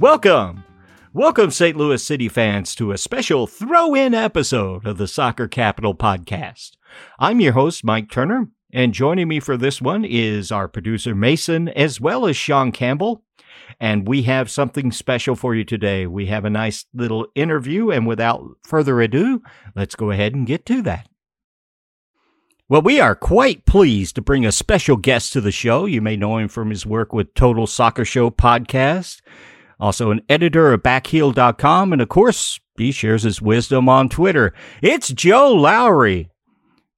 Welcome! Welcome, St. Louis City fans, to a special throw in episode of the Soccer Capital podcast. I'm your host, Mike Turner, and joining me for this one is our producer, Mason, as well as Sean Campbell. And we have something special for you today. We have a nice little interview, and without further ado, let's go ahead and get to that. Well, we are quite pleased to bring a special guest to the show. You may know him from his work with Total Soccer Show podcast also an editor of backheeled.com, and of course, he shares his wisdom on Twitter. It's Joe Lowery.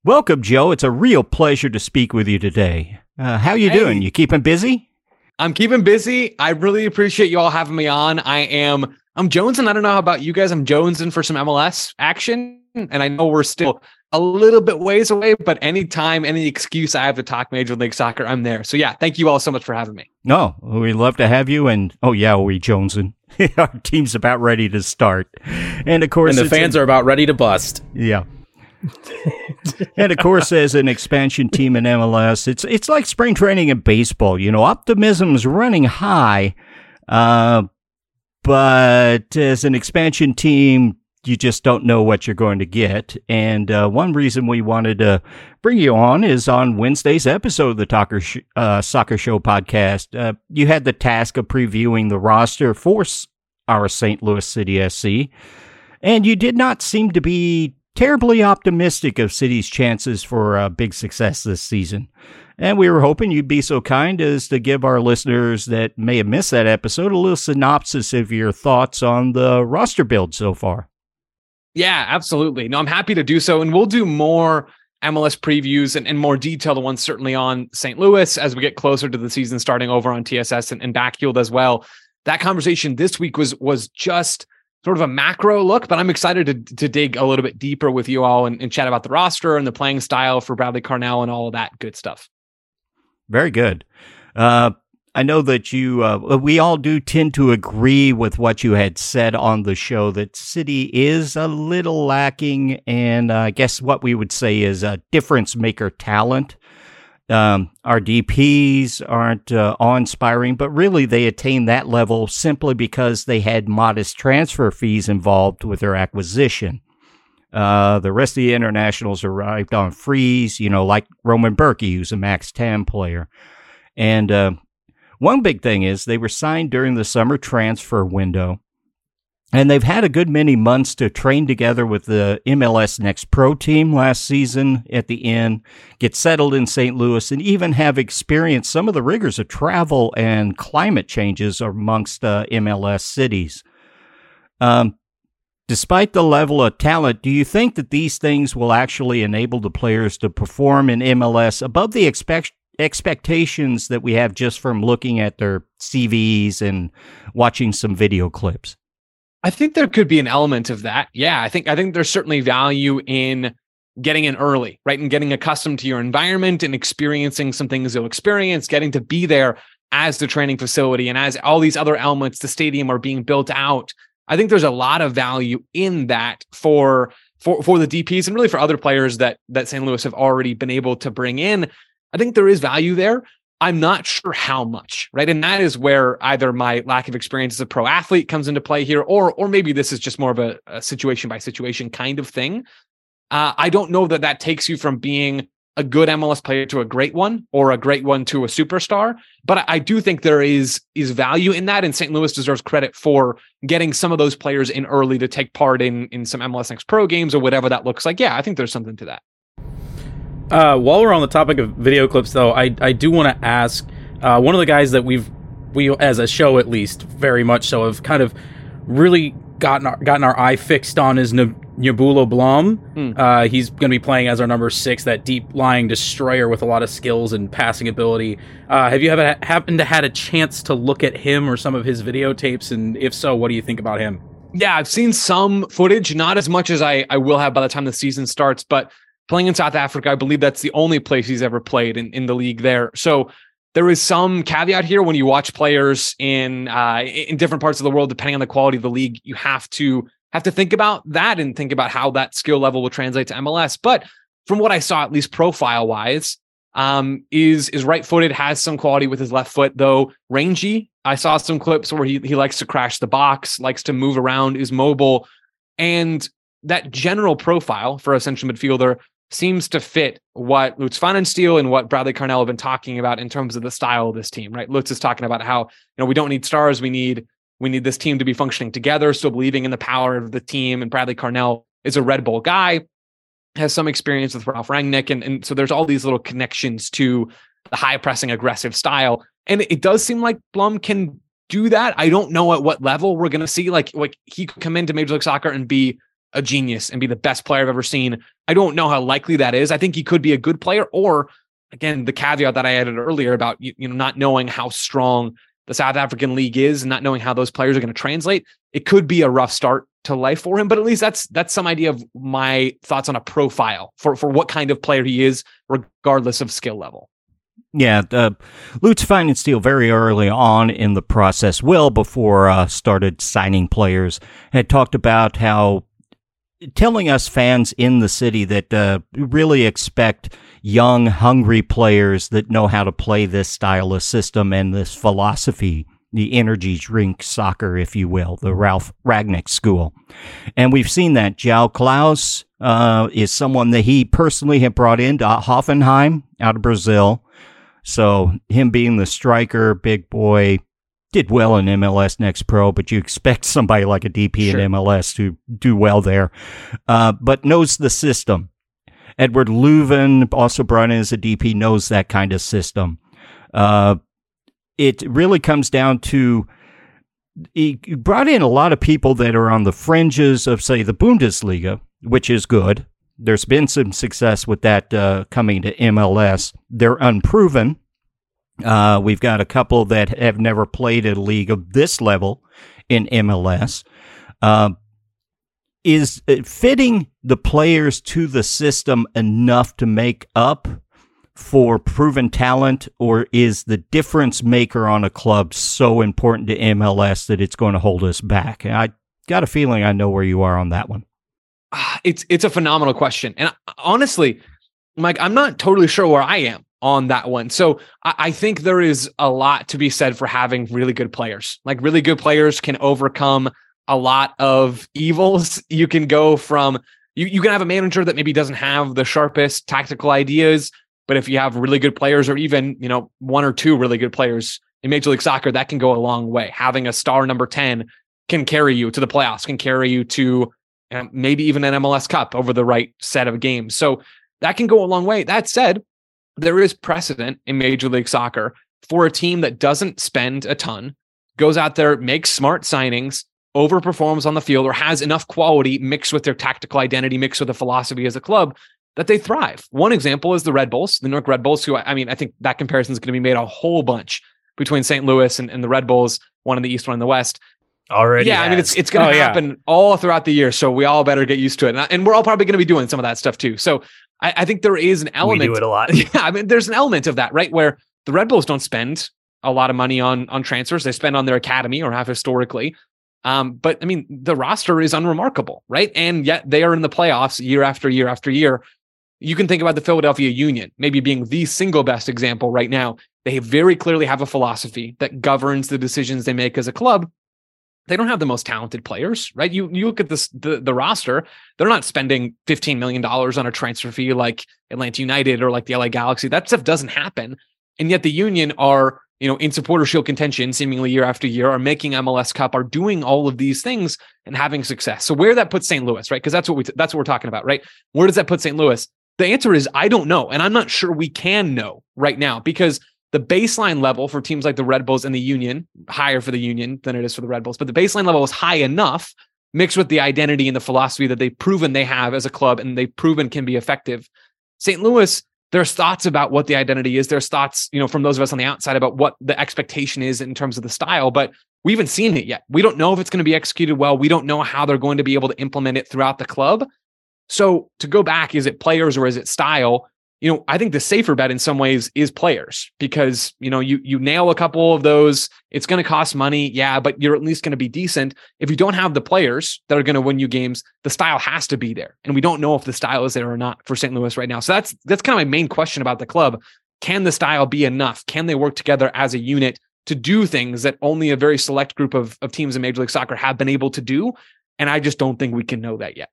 Welcome, Joe. It's a real pleasure to speak with you today. Uh, how you hey. doing? You keeping busy? I'm keeping busy. I really appreciate you all having me on. I am I'm Jones, and I don't know how about you guys. I'm jonesing for some MLS action, and I know we're still a little bit ways away, but anytime, any excuse I have to talk Major League Soccer, I'm there. So yeah, thank you all so much for having me. No, we love to have you. And oh yeah, we Jonesing. Our team's about ready to start, and of course, and the fans a, are about ready to bust. Yeah. and of course, as an expansion team in MLS, it's it's like spring training in baseball. You know, optimism's running high, uh, but as an expansion team, you just don't know what you're going to get. And uh, one reason we wanted to bring you on is on Wednesday's episode of the Talker Sh- uh, Soccer Show podcast. Uh, you had the task of previewing the roster for our St. Louis City SC, and you did not seem to be terribly optimistic of City's chances for a big success this season. And we were hoping you'd be so kind as to give our listeners that may have missed that episode a little synopsis of your thoughts on the roster build so far. Yeah, absolutely. No, I'm happy to do so. And we'll do more MLS previews and, and more detailed ones certainly on St. Louis as we get closer to the season starting over on TSS and, and Backheeled as well. That conversation this week was was just sort of a macro look, but I'm excited to, to dig a little bit deeper with you all and, and chat about the roster and the playing style for Bradley Carnell and all of that good stuff. Very good. Uh, I know that you, uh, we all do tend to agree with what you had said on the show that City is a little lacking, and uh, I guess what we would say is a difference maker talent. Um, our DPs aren't uh, awe inspiring, but really they attained that level simply because they had modest transfer fees involved with their acquisition. Uh, the rest of the internationals arrived on frees, you know, like Roman Bürki, who's a max 10 player. And uh, one big thing is they were signed during the summer transfer window, and they've had a good many months to train together with the MLS Next Pro team last season at the end, get settled in St. Louis, and even have experienced some of the rigors of travel and climate changes amongst uh, MLS cities. Um, Despite the level of talent, do you think that these things will actually enable the players to perform in MLS above the expect- expectations that we have just from looking at their CVs and watching some video clips? I think there could be an element of that. Yeah, I think I think there's certainly value in getting in early, right? And getting accustomed to your environment and experiencing some things you'll experience, getting to be there as the training facility and as all these other elements, the stadium are being built out. I think there's a lot of value in that for for for the DPs and really for other players that that St. Louis have already been able to bring in. I think there is value there. I'm not sure how much, right? And that is where either my lack of experience as a pro athlete comes into play here, or or maybe this is just more of a, a situation by situation kind of thing. Uh, I don't know that that takes you from being a good MLS player to a great one, or a great one to a superstar. But I, I do think there is is value in that, and St. Louis deserves credit for getting some of those players in early to take part in in some MLS Next Pro games or whatever that looks like. Yeah, I think there's something to that. Uh, while we're on the topic of video clips, though, I I do want to ask uh, one of the guys that we've we as a show at least very much so have kind of really gotten our, gotten our eye fixed on is Njabulo Blom. Mm. Uh, he's going to be playing as our number six, that deep lying destroyer with a lot of skills and passing ability. Uh, have you ever happened to had a chance to look at him or some of his videotapes? And if so, what do you think about him? Yeah, I've seen some footage, not as much as I, I will have by the time the season starts, but playing in South Africa. I believe that's the only place he's ever played in, in the league there. So there is some caveat here when you watch players in uh, in different parts of the world, depending on the quality of the league, you have to have to think about that and think about how that skill level will translate to MLS. But from what I saw, at least profile wise, Um, is is right footed, has some quality with his left foot, though rangy. I saw some clips where he he likes to crash the box, likes to move around, is mobile, and that general profile for a central midfielder seems to fit what Lutz Pfannenstiel and what Bradley Carnell have been talking about in terms of the style of this team, right? Lutz is talking about how, you know, we don't need stars. We need, we need this team to be functioning together, still believing in the power of the team. And Bradley Carnell is a Red Bull guy, has some experience with Ralph Rangnick. And, and so there's all these little connections to the high pressing aggressive style. And it does seem like Blom can do that. I don't know at what level we're going to see. Like, like he could come into Major League Soccer and be a genius and be the best player I've ever seen. I don't know how likely that is. I think he could be a good player, or again, the caveat that I added earlier about you, you know not knowing how strong the South African league is and not knowing how those players are going to translate. It could be a rough start to life for him, but at least that's that's some idea of my thoughts on a profile for for what kind of player he is, regardless of skill level. Yeah, uh, Lutz Pfannenstiel very early on in the process, well before uh, started signing players, had talked about how telling us fans in the city that uh, really expect young, hungry players that know how to play this style of system and this philosophy, the energy drink soccer, if you will, the Ralph Rangnick school. And we've seen that. João Klauss uh, is someone that he personally had brought in into Hoffenheim out of Brazil. So him being the striker, big boy, did well in MLS Next Pro, but you expect somebody like a DP sure. in MLS to do well there, uh, but knows the system. Eduard Löwen, also brought in as a DP, knows that kind of system. Uh, it really comes down to he brought in a lot of people that are on the fringes of, say, the Bundesliga, which is good. There's been some success with that uh, coming to MLS. They're unproven, uh, we've got a couple that have never played a league of this level in MLS. Uh, is fitting the players to the system enough to make up for proven talent, or is the difference maker on a club so important to MLS that it's going to hold us back? And I got a feeling I know where you are on that one. Ah, it's it's a phenomenal question, and honestly, Mike, I'm not totally sure where I am on that one. So I, think there is a lot to be said for having really good players. Like really good players can overcome a lot of evils. You can go from you, you can have a manager that maybe doesn't have the sharpest tactical ideas, but if you have really good players or even, you know, one or two really good players in Major League Soccer, that can go a long way. Having a star number 10 can carry you to the playoffs, can carry you to um, maybe even an MLS Cup over the right set of games. So that can go a long way. That said, there is precedent in Major League Soccer for a team that doesn't spend a ton, goes out there, makes smart signings, overperforms on the field, or has enough quality mixed with their tactical identity, mixed with the philosophy as a club that they thrive. One example is the Red Bulls, the New York Red Bulls, who I mean, I think that comparison is going to be made a whole bunch between St. Louis and, and the Red Bulls, one in the East, one in the West. Already, yeah. Has. I mean, it's it's going to oh, happen yeah. all throughout the year, so we all better get used to it, and, and we're all probably going to be doing some of that stuff too. So I, I think there is an element. We do it a lot. Yeah, I mean, there's an element of that, right? Where the Red Bulls don't spend a lot of money on on transfers; they spend on their academy or have historically. Um, but I mean, the roster is unremarkable, right? And yet they are in the playoffs year after year after year. You can think about the Philadelphia Union maybe being the single best example right now. They very clearly have a philosophy that governs the decisions they make as a club they don't have the most talented players, right? You you look at this the, the roster, they're not spending $15 million on a transfer fee like Atlanta United or like the LA Galaxy. That stuff doesn't happen. And yet the Union are, you know, in supporter shield contention seemingly year after year, are making MLS Cup, are doing all of these things and having success. So where that puts St. Louis, right? Because that's what we that's what we're talking about, right? Where does that put St. Louis? The answer is I don't know. And I'm not sure we can know right now because the baseline level for teams like the Red Bulls and the Union, higher for the Union than it is for the Red Bulls, but the baseline level is high enough mixed with the identity and the philosophy that they've proven they have as a club and they've proven can be effective. St. Louis, there's thoughts about what the identity is. There's thoughts, you know, from those of us on the outside about what the expectation is in terms of the style, but we haven't seen it yet. We don't know if it's going to be executed well. We don't know how they're going to be able to implement it throughout the club. So to go back, is it players or is it style? You know, I think the safer bet in some ways is players because, you know, you you nail a couple of those, it's going to cost money, yeah, but you're at least going to be decent. If you don't have the players that are going to win you games, the style has to be there. And we don't know if the style is there or not for St. Louis right now. So that's that's kind of my main question about the club. Can the style be enough? Can they work together as a unit to do things that only a very select group of, of teams in Major League Soccer have been able to do? And I just don't think we can know that yet.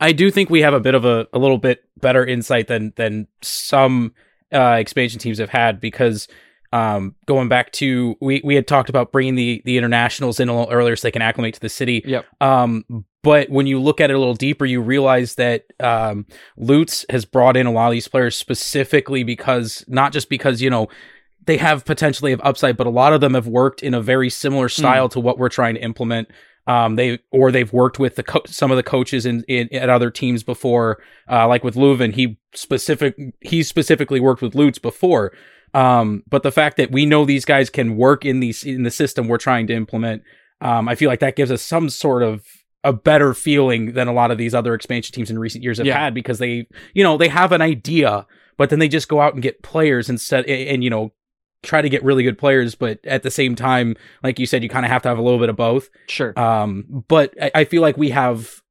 I do think we have a bit of a, a little bit better insight than than some uh, expansion teams have had because um, going back to we we had talked about bringing the the internationals in a little earlier so they can acclimate to the city. Yep. Um, but when you look at it a little deeper, you realize that um, Lutz has brought in a lot of these players specifically because not just because you know they have potentially have upside, but a lot of them have worked in a very similar style mm. to what we're trying to implement um, they or they've worked with the co- some of the coaches in, in at other teams before, uh, like with Löwen. He specific he specifically worked with Lutz before. Um, but the fact that we know these guys can work in these in the system we're trying to implement, um, I feel like that gives us some sort of a better feeling than a lot of these other expansion teams in recent years have yeah. had because they, you know, they have an idea, but then they just go out and get players instead and, and you know try to get really good players, but at the same time, like you said, you kind of have to have a little bit of both. Sure. Um, but I, I, feel like we have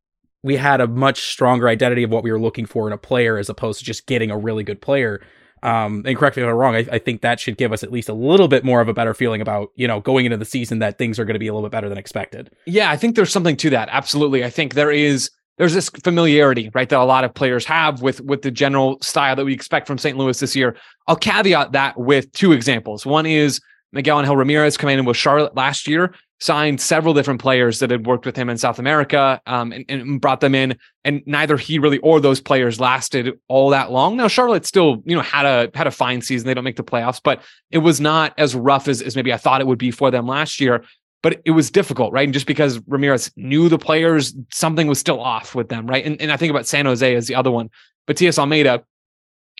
we had a much stronger identity of what we were looking for in a player as opposed to just getting a really good player. Um, and correct me if I'm wrong. I, I, think that should give us at least a little bit more of a better feeling about you know going into the season that things are going to be a little bit better than expected. Yeah, I think there's something to that. Absolutely, I think there is there's this familiarity, right, that a lot of players have with with the general style that we expect from St. Louis this year. I'll caveat that with two examples. One is Miguel Angel Ramirez coming in with Charlotte last year, signed several different players that had worked with him in South America, um, and, and, brought them in. And neither he really or those players lasted all that long. Now Charlotte still, you know, had a had a fine season. They don't make the playoffs, but it was not as rough as, as maybe I thought it would be for them last year but it was difficult, right? And just because Ramirez knew the players, something was still off with them, right? And, and I think about San Jose as the other one. Matias Almeyda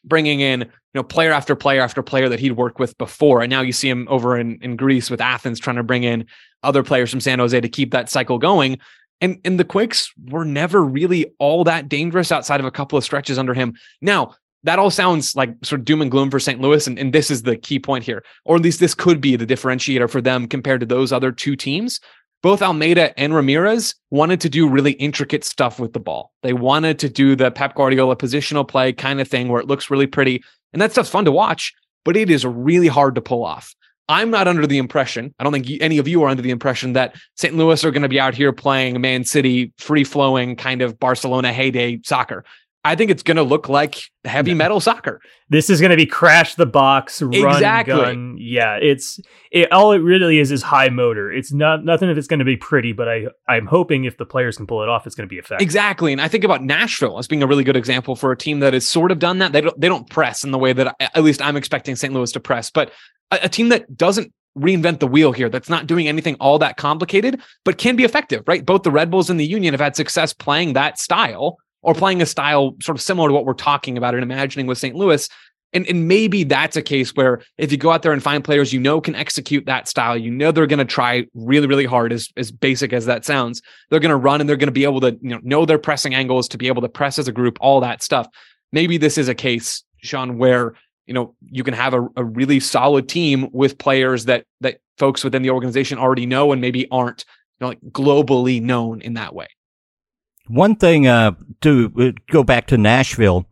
bringing in, you know, player after player after player that he'd worked with before. And now you see him over in, in Greece with Athens trying to bring in other players from San Jose to keep that cycle going. And, and the Quakes were never really all that dangerous outside of a couple of stretches under him. Now, that all sounds like sort of doom and gloom for St. Louis. And, and this is the key point here, or at least this could be the differentiator for them compared to those other two teams. Both Almeyda and Ramirez wanted to do really intricate stuff with the ball. They wanted to do the Pep Guardiola positional play kind of thing where it looks really pretty. And that stuff's fun to watch, but it is really hard to pull off. I'm not under the impression, I don't think any of you are under the impression that St. Louis are going to be out here playing Man City free flowing kind of Barcelona heyday soccer. I think it's going to look like heavy metal soccer. This is going to be crash the box, run exactly. gun. Yeah, it's it, all it really is is high motor. It's not nothing if it's going to be pretty, but I I'm hoping if the players can pull it off, it's going to be effective. Exactly, and I think about Nashville as being a really good example for a team that has sort of done that. They don't they don't press in the way that I, at least I'm expecting St. Louis to press, but a, a team that doesn't reinvent the wheel here that's not doing anything all that complicated but can be effective right both the red bulls and the union have had success playing that style or playing a style sort of similar to what we're talking about and imagining with St. Louis. And, and maybe that's a case where if you go out there and find players you know can execute that style, you know they're going to try really, really hard, as, as basic as that sounds. They're going to run and they're going to be able to you know, know their pressing angles to be able to press as a group, all that stuff. Maybe this is a case, Sean, where you know you can have a, a really solid team with players that that folks within the organization already know and maybe aren't you know, like globally known in that way. One thing uh, to uh, go back to Nashville,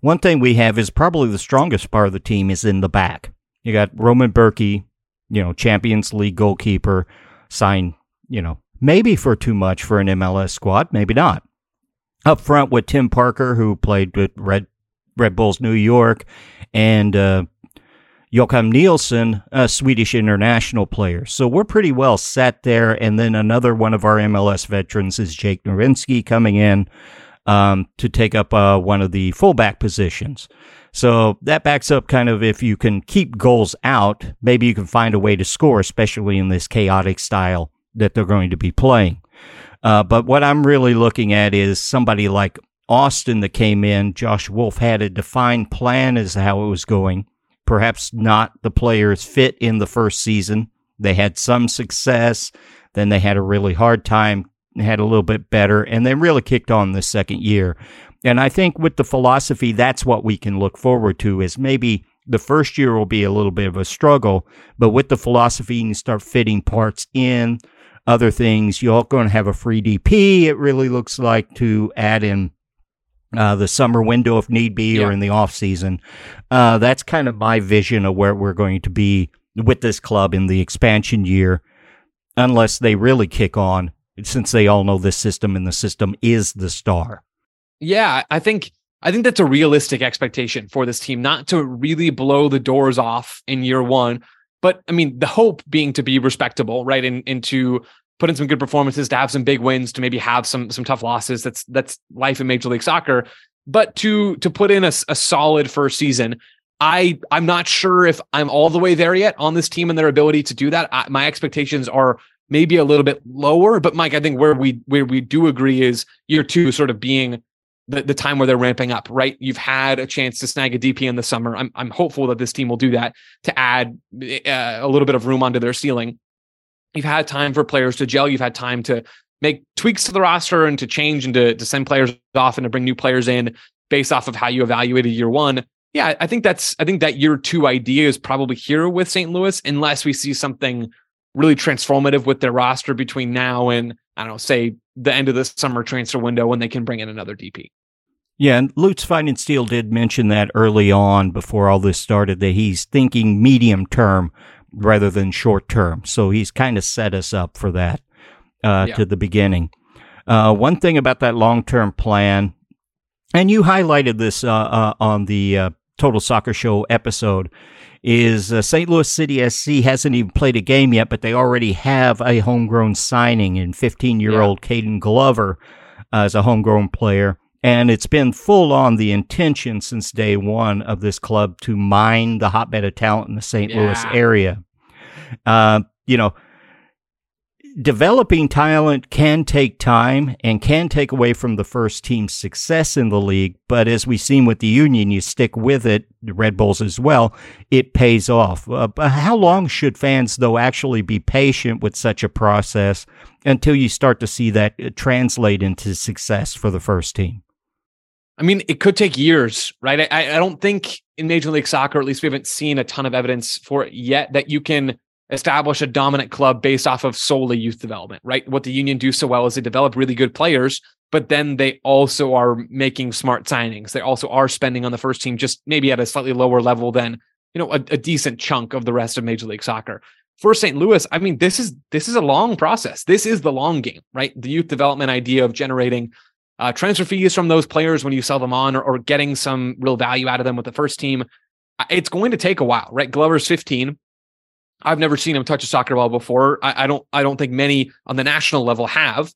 one thing we have is probably the strongest part of the team is in the back. You got Roman Bürki, you know, Champions League goalkeeper, signed, you know, maybe for too much for an MLS squad, maybe not. Up front with Tim Parker, who played with Red Red Bulls New York, and uh, Joakim Nilsson, a Swedish international player. So we're pretty well set there. And then another one of our MLS veterans is Jake Nerwinski coming in um, to take up uh, one of the fullback positions. So that backs up kind of if you can keep goals out, maybe you can find a way to score, especially in this chaotic style that they're going to be playing. Uh, but what I'm really looking at is somebody like Austin that came in. Josh Wolff had a defined plan as to how it was going perhaps not the players fit in the first season. They had some success, then they had a really hard time, had a little bit better, and then really kicked on the second year. And I think with the philosophy, that's what we can look forward to is maybe the first year will be a little bit of a struggle, but with the philosophy, you can start fitting parts in, other things. You're going to have a free DP, it really looks like, to add in uh, the summer window if need be yeah. or in the off season. Uh, that's kind of my vision of where we're going to be with this club in the expansion year, unless they really kick on, since they all know this system and the system is the star. Yeah, I think I think that's a realistic expectation for this team, not to really blow the doors off in year one, but I mean the hope being to be respectable, right? And, and to put in some good performances, to have some big wins, to maybe have some some tough losses. That's that's life in Major League Soccer. But to to put in a, a solid first season, I I'm not sure if I'm all the way there yet on this team and their ability to do that. I, my expectations are maybe a little bit lower. But Mike, I think where we where we do agree is year two sort of being the, the time where they're ramping up, right? You've had a chance to snag a DP in the summer. I'm, I'm hopeful that this team will do that to add uh, a little bit of room onto their ceiling. You've had time for players to gel. You've had time to make tweaks to the roster and to change and to, to send players off and to bring new players in based off of how you evaluated year one. Yeah, I think that's I think that year two idea is probably here with St. Louis, unless we see something really transformative with their roster between now and I don't know, say the end of the summer transfer window when they can bring in another DP. Yeah, and Lutz Steel did mention that early on before all this started that he's thinking medium term rather than short term. So he's kind of set us up for that uh, yeah. to the beginning. Uh, one thing about that long term plan, and you highlighted this uh, uh on the uh, Total Soccer Show episode, is uh, St. Louis City SC hasn't even played a game yet, but they already have a homegrown signing in 15 year old yeah. Caden Glover as a homegrown player. And it's been full on the intention since day one of this club to mine the hotbed of talent in the St. Yeah. Louis area. Uh, you know, developing talent can take time and can take away from the first team's success in the league. But as we've seen with the Union, you stick with it, the Red Bulls as well, it pays off. Uh, how long should fans, though, actually be patient with such a process until you start to see that uh, translate into success for the first team? I mean, it could take years, right? I, I don't think in Major League Soccer, at least we haven't seen a ton of evidence for it yet that you can establish a dominant club based off of solely youth development, right? What the Union do so well is they develop really good players, but then they also are making smart signings. They also are spending on the first team, just maybe at a slightly lower level than you know a, a decent chunk of the rest of Major League Soccer. For St. Louis, I mean, this is this is a long process. This is the long game, right? The youth development idea of generating uh, transfer fees from those players when you sell them on or, or getting some real value out of them with the first team. Uh, it's going to take a while, right? Glover's 15. I've never seen him touch a soccer ball before. I, I don't I don't think many on the national level have,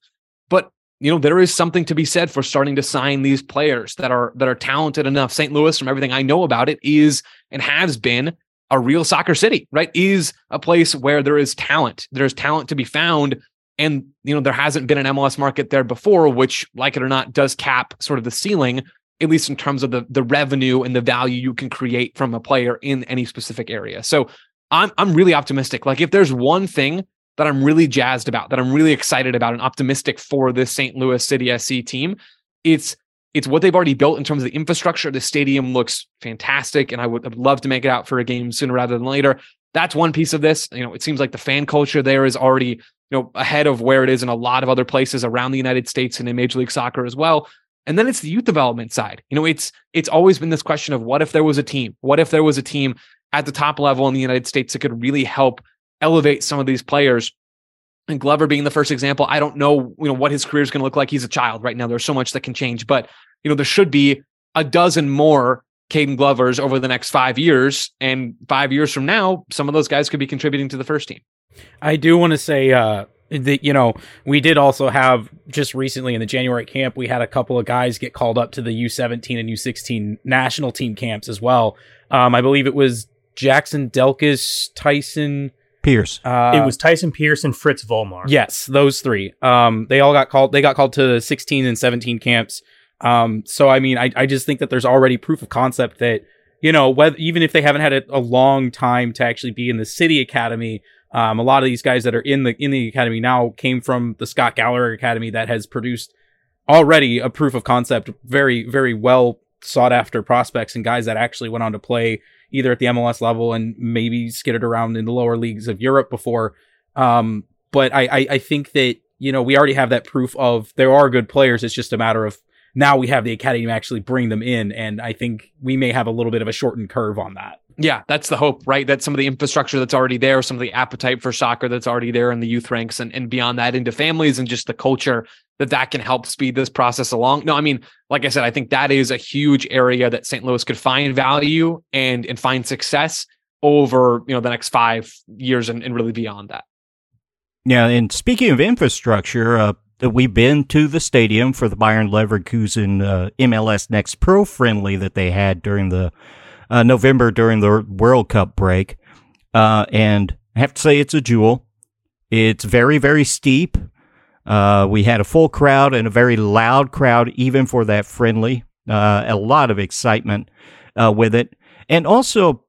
but you know there is something to be said for starting to sign these players that are that are talented enough. St. Louis, from everything I know about it, is and has been a real soccer city, right? Is a place where there is talent. There's talent to be found and you know there hasn't been an MLS market there before, which, like it or not, does cap sort of the ceiling, at least in terms of the the revenue and the value you can create from a player in any specific area. So I'm I'm really optimistic. Like if there's one thing that I'm really jazzed about, that I'm really excited about and optimistic for this St. Louis City SC team, it's it's what they've already built in terms of the infrastructure. The stadium looks fantastic, and I would, I would love to make it out for a game sooner rather than later. That's one piece of this. You know, it seems like the fan culture there is already you know, ahead of where it is in a lot of other places around the United States and in Major League Soccer as well. And then it's the youth development side. You know, it's it's always been this question of what if there was a team? What if there was a team at the top level in the United States that could really help elevate some of these players? And Glover being the first example, I don't know, you know, what his career is going to look like. He's a child right now. There's so much that can change, but you know, there should be a dozen more Caden Glovers over the next five years. And five years from now, some of those guys could be contributing to the first team. I do want to say uh, that you know we did also have just recently in the January camp we had a couple of guys get called up to the U17 and U16 national team camps as well. Um, I believe it was Jackson Delkus, Tyson Pierce. Uh, it was Tyson Pierce and Fritz Volmar. Yes, those three. Um, they all got called. They got called to 16 and 17 camps. Um, so I mean, I I just think that there's already proof of concept that you know whether even if they haven't had a, a long time to actually be in the city academy um, a lot of these guys that are in the in the academy now came from the Scott Gallagher Academy that has produced already a proof of concept, very, very well sought after prospects and guys that actually went on to play either at the MLS level and maybe skittered around in the lower leagues of Europe before. Um, but I, I, I think that, you know, we already have that proof of there are good players. It's just a matter of now we have the academy actually bring them in. And I think we may have a little bit of a shortened curve on that. Yeah, that's the hope, right? That some of the infrastructure that's already there, some of the appetite for soccer that's already there in the youth ranks and, and beyond that into families and just the culture that that can help speed this process along. No, I mean, like I said, I think that is a huge area that St. Louis could find value and and find success over, you know, the next five years and, and really beyond that. Yeah, and speaking of infrastructure, uh, we've been to the stadium for the Bayern Leverkusen uh, MLS Next Pro friendly that they had during the uh, November during the World Cup break. Uh, and I have to say it's a jewel. It's very, very steep. Uh, we had a full crowd and a very loud crowd, even for that friendly. Uh, a lot of excitement uh, with it. And also,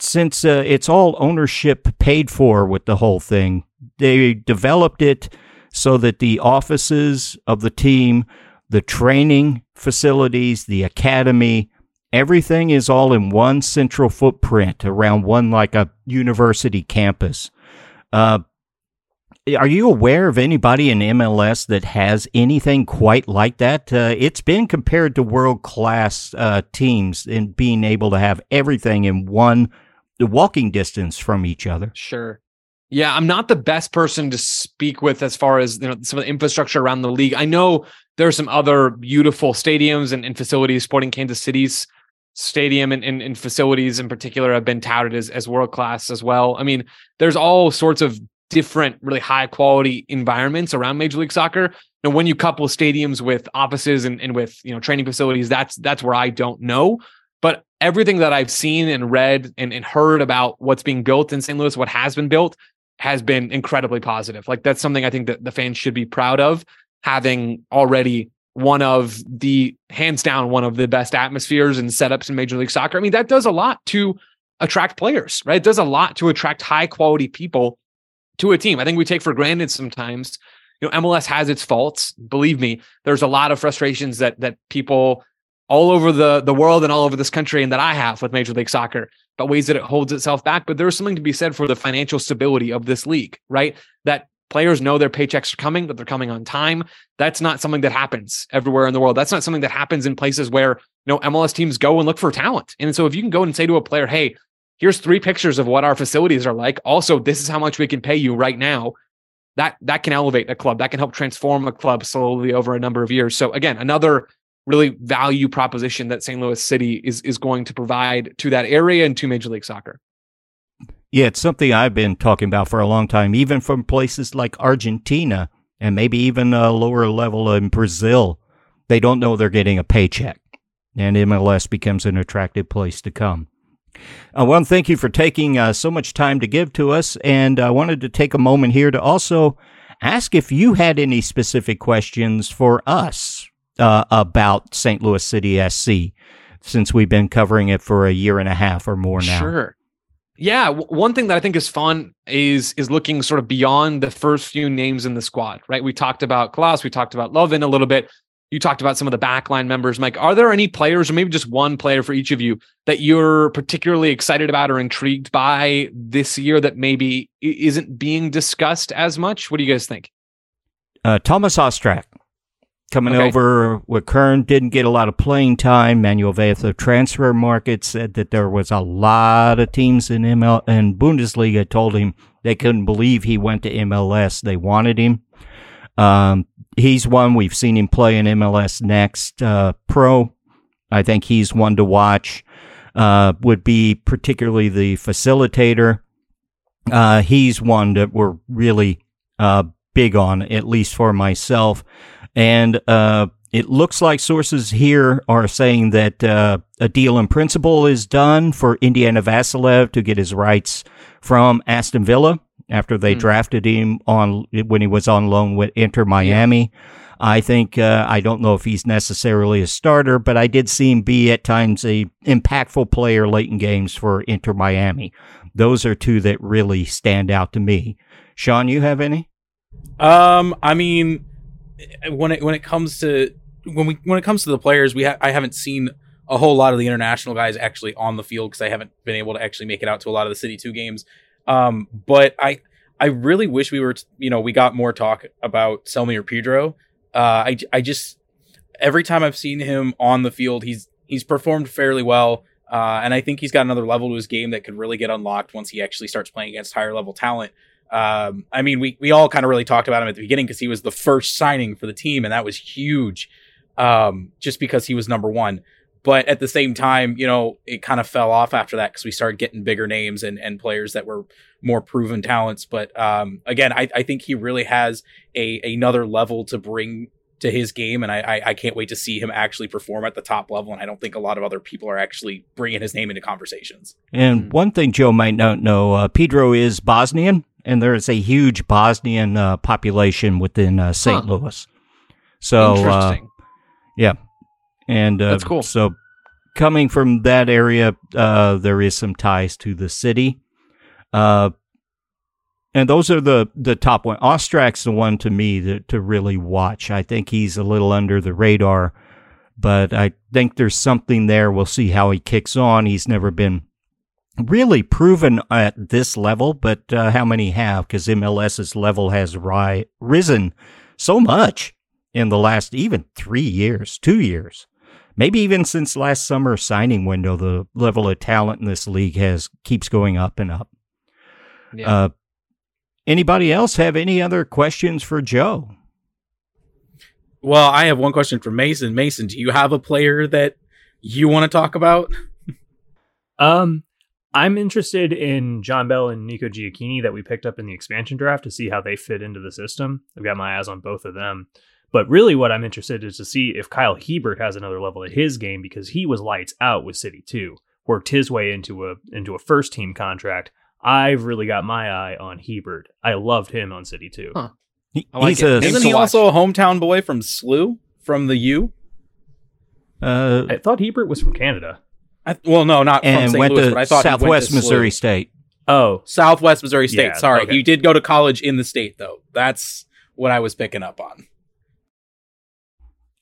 since uh, it's all ownership paid for with the whole thing, they developed it so that the offices of the team, the training facilities, the academy, Everything is all in one central footprint around one like a university campus. Uh, are you aware of anybody in MLS that has anything quite like that? Uh, it's been compared to world class uh, teams in being able to have everything in one walking distance from each other. Sure. Yeah, I'm not the best person to speak with as far as you know some of the infrastructure around the league. I know there are some other beautiful stadiums and, and facilities. Sporting Kansas City's stadium and, and, and, facilities in particular have been touted as, as world class as well. I mean, there's all sorts of different, really high quality environments around Major League Soccer. And when you couple stadiums with offices and, and with you know training facilities, that's that's where I don't know. But everything that I've seen and read and, and heard about what's being built in St. Louis, what has been built, has been incredibly positive. Like that's something I think that the fans should be proud of, having already one of the hands down one of the best atmospheres and setups in Major League Soccer. I mean, that does a lot to attract players, right? It does a lot to attract high quality people to a team. I think we take for granted sometimes. You know, MLS has its faults. Believe me, there's a lot of frustrations that that people all over the the world and all over this country and that I have with Major League Soccer about ways that it holds itself back. But there's something to be said for the financial stability of this league, right? That Players know their paychecks are coming, that they're coming on time. That's not something that happens everywhere in the world. That's not something that happens in places where you know MLS teams go and look for talent. And so if you can go and say to a player, "Hey, here's three pictures of what our facilities are like. Also, this is how much we can pay you right now." That that can elevate a club. That can help transform a club slowly over a number of years. So again, another really value proposition that St. Louis City is is going to provide to that area and to Major League Soccer. Yeah, it's something I've been talking about for a long time, even from places like Argentina and maybe even a lower level in Brazil. They don't know they're getting a paycheck, and MLS becomes an attractive place to come. I want to thank you for taking uh, so much time to give to us, and I wanted to take a moment here to also ask if you had any specific questions for us uh, about St. Louis City SC, since we've been covering it for a year and a half or more now. Sure. Yeah, one thing that I think is fun is is looking sort of beyond the first few names in the squad, right? We talked about Klauss, we talked about Löwen a little bit. You talked about some of the backline members, Mike. Are there any players, or maybe just one player for each of you, that you're particularly excited about or intrigued by this year that maybe isn't being discussed as much? What do you guys think? Uh, Thomas Ostrak coming okay. over with Köln didn't get a lot of playing time. Manuel Veth, the Transfermarkt, said that there was a lot of teams in ML and Bundesliga told him they couldn't believe he went to MLS. They wanted him. Um, he's one we've seen him play in MLS Next uh, Pro. I think he's one to watch. Uh, would be particularly the facilitator. Uh, he's one that we're really uh, big on, at least for myself. And uh, it looks like sources here are saying that uh, a deal in principle is done for Indiana Vassilev to get his rights from Aston Villa after they mm. drafted him on when he was on loan with Inter Miami. Yeah. I think uh, I don't know if he's necessarily a starter, but I did see him be at times a impactful player late in games for Inter Miami. Those are two that really stand out to me. Sean, you have any? Um, I mean, when it when it comes to when we when it comes to the players, we ha- I haven't seen a whole lot of the international guys actually on the field because I haven't been able to actually make it out to a lot of the City Two games. Um, but I I really wish we were, you know, we got more talk about Selmir Pidro. Uh, I, I just every time I've seen him on the field, he's he's performed fairly well, uh, and I think he's got another level to his game that could really get unlocked once he actually starts playing against higher level talent. Um, I mean, we we all kind of really talked about him at the beginning because he was the first signing for the team, and that was huge, um, just because he was number one. But at the same time, you know, it kind of fell off after that because we started getting bigger names and, and players that were more proven talents. But um, again, I, I think he really has a another level to bring to his game, and I, I can't wait to see him actually perform at the top level. And I don't think a lot of other people are actually bringing his name into conversations. And one thing Joe might not know, uh, Pidro is Bosnian, and there is a huge Bosnian uh, population within uh, St. Huh. Louis. So, uh, yeah, and uh, that's cool. So coming from that area, uh, there is some ties to the city. Uh, and those are the, the top one. Ostrak's the one to me to, to really watch. I think he's a little under the radar, but I think there's something there. We'll see how he kicks on. He's never been really proven at this level, but uh, how many have? Because MLS's level has ri- risen so much in the last even three years, two years maybe even since last summer signing window, the level of talent in this league has keeps going up and up. Yeah. Uh, anybody else have any other questions for Joe? Well, I have one question for Mason. Mason, do you have a player that you want to talk about? um, I'm interested in John Bell and Nico Gioacchini that we picked up in the expansion draft to see how they fit into the system. I've got my eyes on both of them. But really, what I'm interested in is to see if Kyle Hiebert has another level at his game because he was lights out with City 2, worked his way into a into a first team contract. I've really got my eye on Hiebert. I loved him on City 2. Huh. He, like a, Isn't he also a hometown boy from SLU from the U? Uh, I thought Hiebert was from Canada. I, well, no, not and from St. went Louis, to but I thought Southwest Missouri State. Oh, Southwest Missouri State. Yeah, Sorry, okay. he did go to college in the state, though. That's what I was picking up on.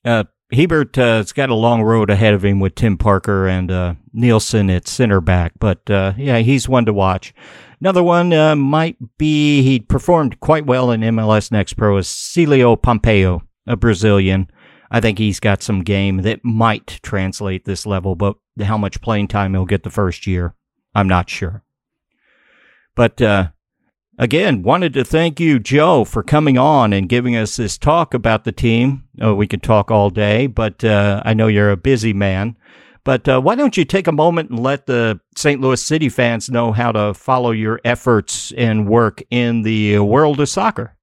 Uh, Hiebert uh, has got a long road ahead of him with Tim Parker and uh, Nilsson at center back, but uh, yeah, he's one to watch. Another one uh, might be he performed quite well in MLS Next Pro is Celio Pompeu, a Brazilian. I think he's got some game that might translate this level, but how much playing time he'll get the first year, I'm not sure. But uh, Again, wanted to thank you, Joe, for coming on and giving us this talk about the team. Oh, we could talk all day, but uh, I know you're a busy man. But uh, why don't you take a moment and let the St. Louis City fans know how to follow your efforts and work in the world of soccer?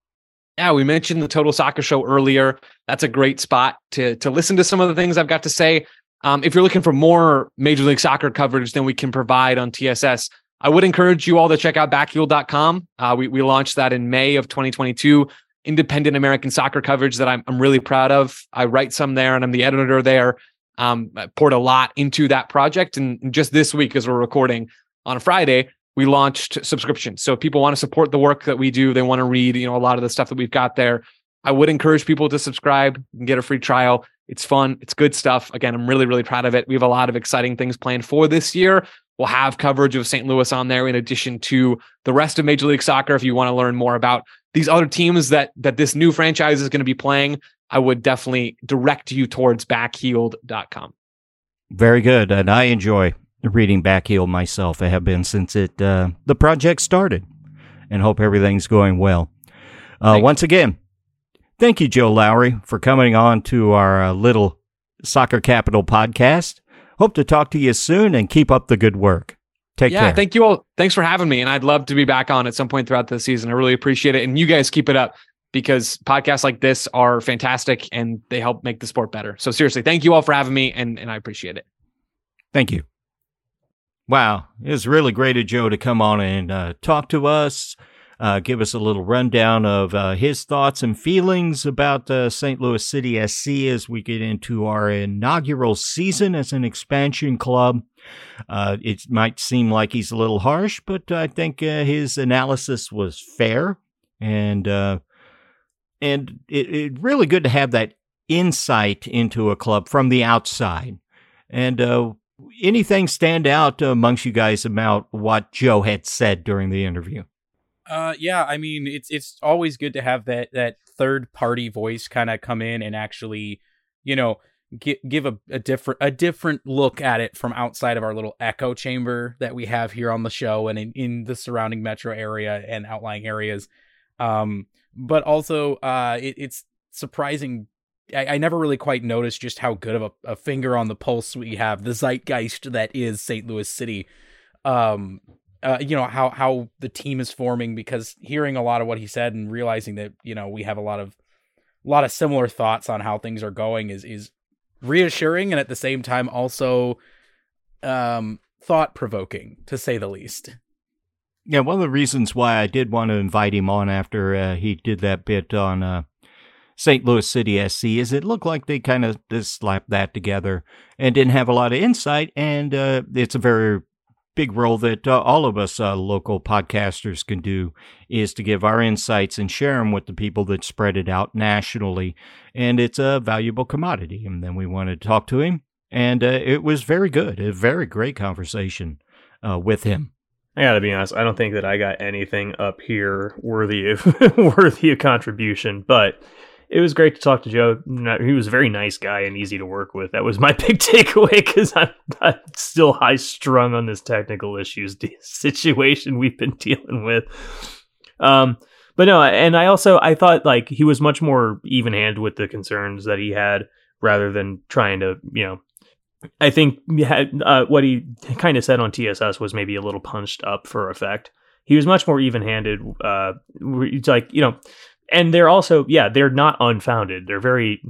Yeah, we mentioned the Total Soccer Show earlier. That's a great spot to to listen to some of the things I've got to say. Um, if you're looking for more Major League Soccer coverage than we can provide on TSS, I would encourage you all to check out backheeled.com. Uh, we, we launched that in May of 2022, independent American soccer coverage that I'm, I'm really proud of. I write some there and I'm the editor there. Um, I poured a lot into that project. And just this week, as we're recording on a Friday, we launched subscriptions. So if people want to support the work that we do, they want to read, you know, a lot of the stuff that we've got there. I would encourage people to subscribe and get a free trial. It's fun. It's good stuff. Again, I'm really, really proud of it. We have a lot of exciting things planned for this year. We'll have coverage of St. Louis on there in addition to the rest of Major League Soccer. If you want to learn more about these other teams that that this new franchise is going to be playing, I would definitely direct you towards backheeled.com. Very good. And I enjoy reading Backheeled myself. I have been since it uh, the project started and hope everything's going well. Uh, once again, thank you, Joe Lowery, for coming on to our uh, little Soccer Capital podcast. Hope to talk to you soon and keep up the good work. Take care. yeah, care. thank you all. Thanks for having me. And I'd love to be back on at some point throughout the season. I really appreciate it. And you guys keep it up because podcasts like this are fantastic and they help make the sport better. So seriously, thank you all for having me and, and I appreciate it. Thank you. Wow. It was really great of Joe to come on and uh, talk to us uh, give us a little rundown of uh, his thoughts and feelings about uh, St. Louis City SC as we get into our inaugural season as an expansion club. Uh, it might seem like he's a little harsh, but I think uh, his analysis was fair. And uh, and it, it really good to have that insight into a club from the outside. And uh, anything stand out amongst you guys about what Joe had said during the interview? Uh, yeah, I mean, it's it's always good to have that that third party voice kind of come in and actually, you know, give give a, a different a different look at it from outside of our little echo chamber that we have here on the show and in, in the surrounding metro area and outlying areas. Um, but also, uh, it, it's surprising I, I, never really quite noticed just how good of a, a, finger on the pulse we have, the zeitgeist that is St. Louis City. Um, uh, you know how how the team is forming because hearing a lot of what he said and realizing that you know we have a lot of a lot of similar thoughts on how things are going is is reassuring and at the same time also um thought provoking to say the least. Yeah, one of the reasons why I did want to invite him on after uh, he did that bit on uh, St. Louis City SC is it looked like they kind of just slapped that together and didn't have a lot of insight. And uh, it's a very big role that uh, all of us uh, local podcasters can do is to give our insights and share them with the people that spread it out nationally. And it's a valuable commodity. And then we wanted to talk to him. And uh, it was very good, a very great conversation uh, with him. I gotta be honest. I don't think that I got anything up here worthy of worthy of contribution, but it was great to talk to Joe. He was a very nice guy and easy to work with. That was my big takeaway because I'm, I'm, still high strung on this technical issues situation we've been dealing with. Um, but no, and I also I thought like he was much more even handed with the concerns that he had rather than trying to you know. I think had, uh, what he kind of said on TSS was maybe a little punched up for effect. He was much more even handed. Uh, it's like you know and they're also yeah they're not unfounded. They're very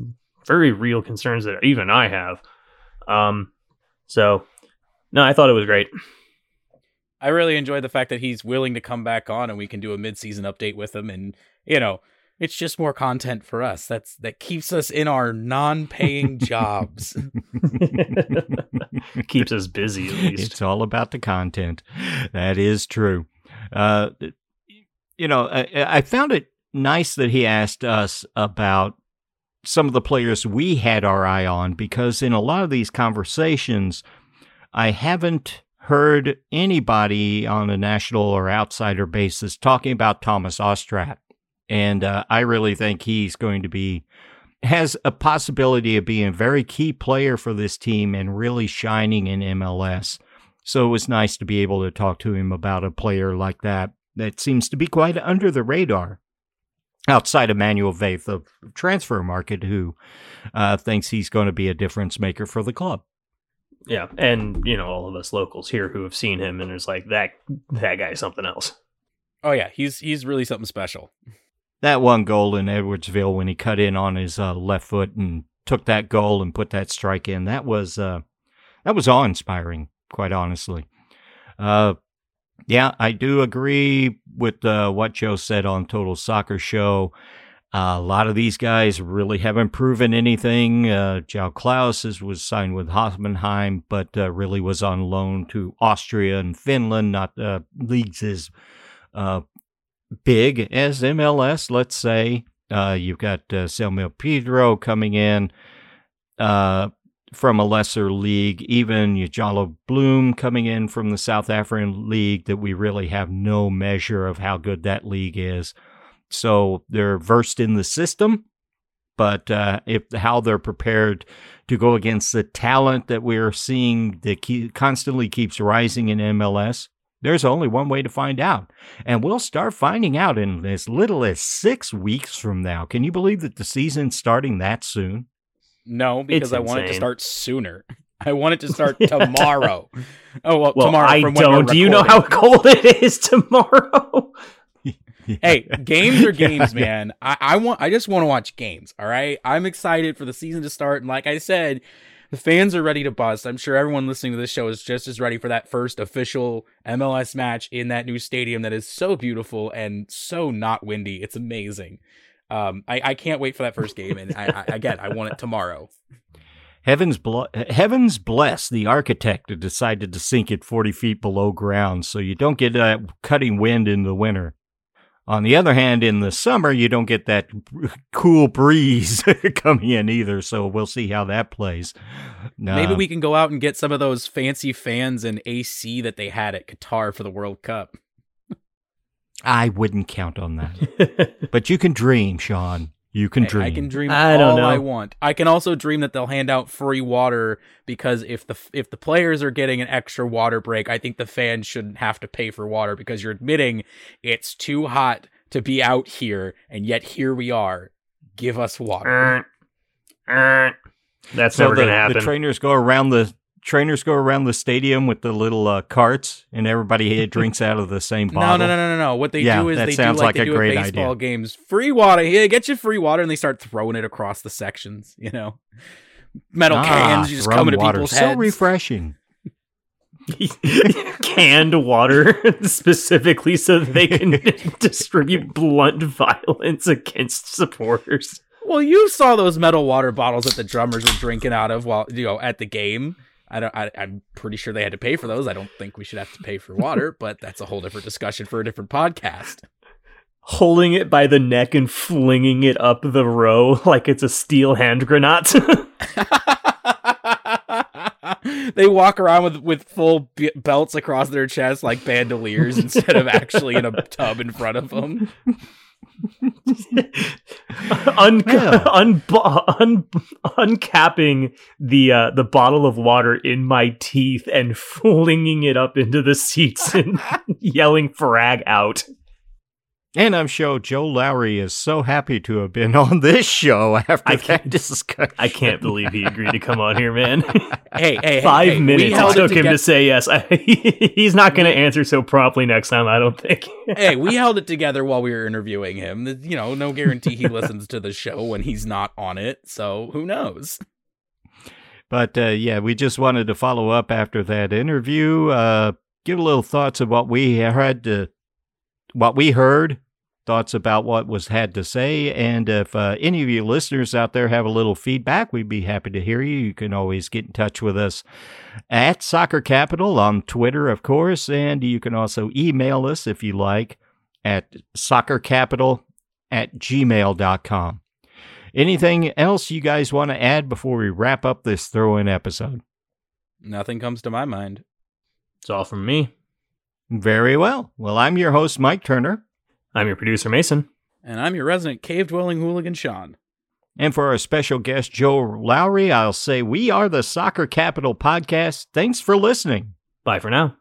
very real concerns that even i have. Um so no i thought it was great. I really enjoy the fact that he's willing to come back on and we can do a mid-season update with him. And you know it's just more content for us. That's that keeps us in our non-paying jobs. Keeps us busy at least. It's all about the content. That is true. Uh you know I, I found it nice that he asked us about some of the players we had our eye on because in a lot of these conversations, I haven't heard anybody on a national or outsider basis talking about Thomas Ostrák. And uh, I really think he's going to be, has a possibility of being a very key player for this team and really shining in MLS. So it was nice to be able to talk to him about a player like that that seems to be quite under the radar outside of Manuel Veth of Transfermarkt who uh, thinks he's going to be a difference maker for the club. Yeah, and you know all of us locals here who have seen him and is like that that guy's something else. Oh yeah, he's he's really something special. That one goal in Edwardsville when he cut in on his uh, left foot and took that goal and put that strike in that was uh, that was awe inspiring, quite honestly. Uh, yeah, I do agree with uh, what Joe said on Total Soccer Show. Uh, a lot of these guys really haven't proven anything. Uh, João Klauss is, was signed with Hoffenheim, but uh, really was on loan to Austria and Finland, not uh, leagues as uh, big as MLS, let's say. Uh, you've got uh, Pidro coming in. Uh, from a lesser league, even Njabulo Blom coming in from the South African League, that we really have no measure of how good that league is. So they're versed in the system, but uh, if how they're prepared to go against the talent that we're seeing that keep, constantly keeps rising in MLS, there's only one way to find out. And we'll start finding out in as little as six weeks from now. Can you believe that the season's starting that soon? No, because I want it to start sooner. I want it to start tomorrow. oh well, well tomorrow. I don't. Do you know how cold it is tomorrow? hey, games are games, man. I, I want. I just want to watch games. All right. I'm excited for the season to start, and like I said, the fans are ready to bust. I'm sure everyone listening to this show is just as ready for that first official MLS match in that new stadium that is so beautiful and so not windy. It's amazing. Um, I, I can't wait for that first game, and I, I again, I want it tomorrow. Heavens, bl- heavens bless the architect who decided to sink it 40 feet below ground so you don't get that cutting wind in the winter. On the other hand, in the summer, you don't get that cool breeze coming in either. So we'll see how that plays. Maybe we can go out and get some of those fancy fans and AC that they had at Qatar for the World Cup. I wouldn't count on that. but you can dream, Sean. You can Hey, dream. I can dream I don't all know. I want. I can also dream that they'll hand out free water because if the if the players are getting an extra water break, I think the fans shouldn't have to pay for water because you're admitting it's too hot to be out here, and yet here we are. Give us water. Er, er. That's so never the, going to happen. the trainers go around the trainers go around the stadium with the little uh, carts, and everybody drinks out of the same bottle. no, no, no, no, no. What they Yeah, do is that they do like, like they a do great at baseball idea. games. Free water. Yeah, get you free water, and they start throwing it across the sections. You know, metal Ah, cans just rum coming to water. people's so heads. refreshing. canned water specifically so they can distribute blunt violence against supporters. Well, you saw those metal water bottles that the drummers were drinking out of while you know at the game. I don't. I, I'm pretty sure they had to pay for those. I don't think we should have to pay for water, but that's a whole different discussion for a different podcast. Holding it by the neck and flinging it up the row like it's a steel hand grenade. they walk around with with full belts across their chest like bandoliers instead of actually in a tub in front of them. Un- Yeah. un- un- uncapping the uh, the bottle of water in my teeth and flinging it up into the seats and yelling frag out. And I'm sure Joe Lowery is so happy to have been on this show after I that can't- discussion. I can't believe he agreed to come on here, man. Hey, hey, Five hey, minutes it took him to say yes. he's not going to answer so promptly next time, I don't think. hey, we held it together while we were interviewing him. You know, no guarantee he listens to the show when he's not on it. So who knows? But uh, yeah, we just wanted to follow up after that interview. Uh, give a little thoughts of what we had to, what we heard, thoughts about what was had to say, and if uh, any of you listeners out there have a little feedback, we'd be happy to hear you. You can always get in touch with us at Soccer Capital on Twitter, of course, and you can also email us if you like at soccercapital at gmail.com. Anything else you guys want to add before we wrap up this throw in episode? Nothing comes to my mind. It's all from me. Very well. Well, I'm your host, Mike Turner. I'm your producer, Mason. And I'm your resident cave dwelling hooligan, Sean. And for our special guest, Joe Lowery, I'll say we are the Soccer Capital Podcast. Thanks for listening. Bye for now.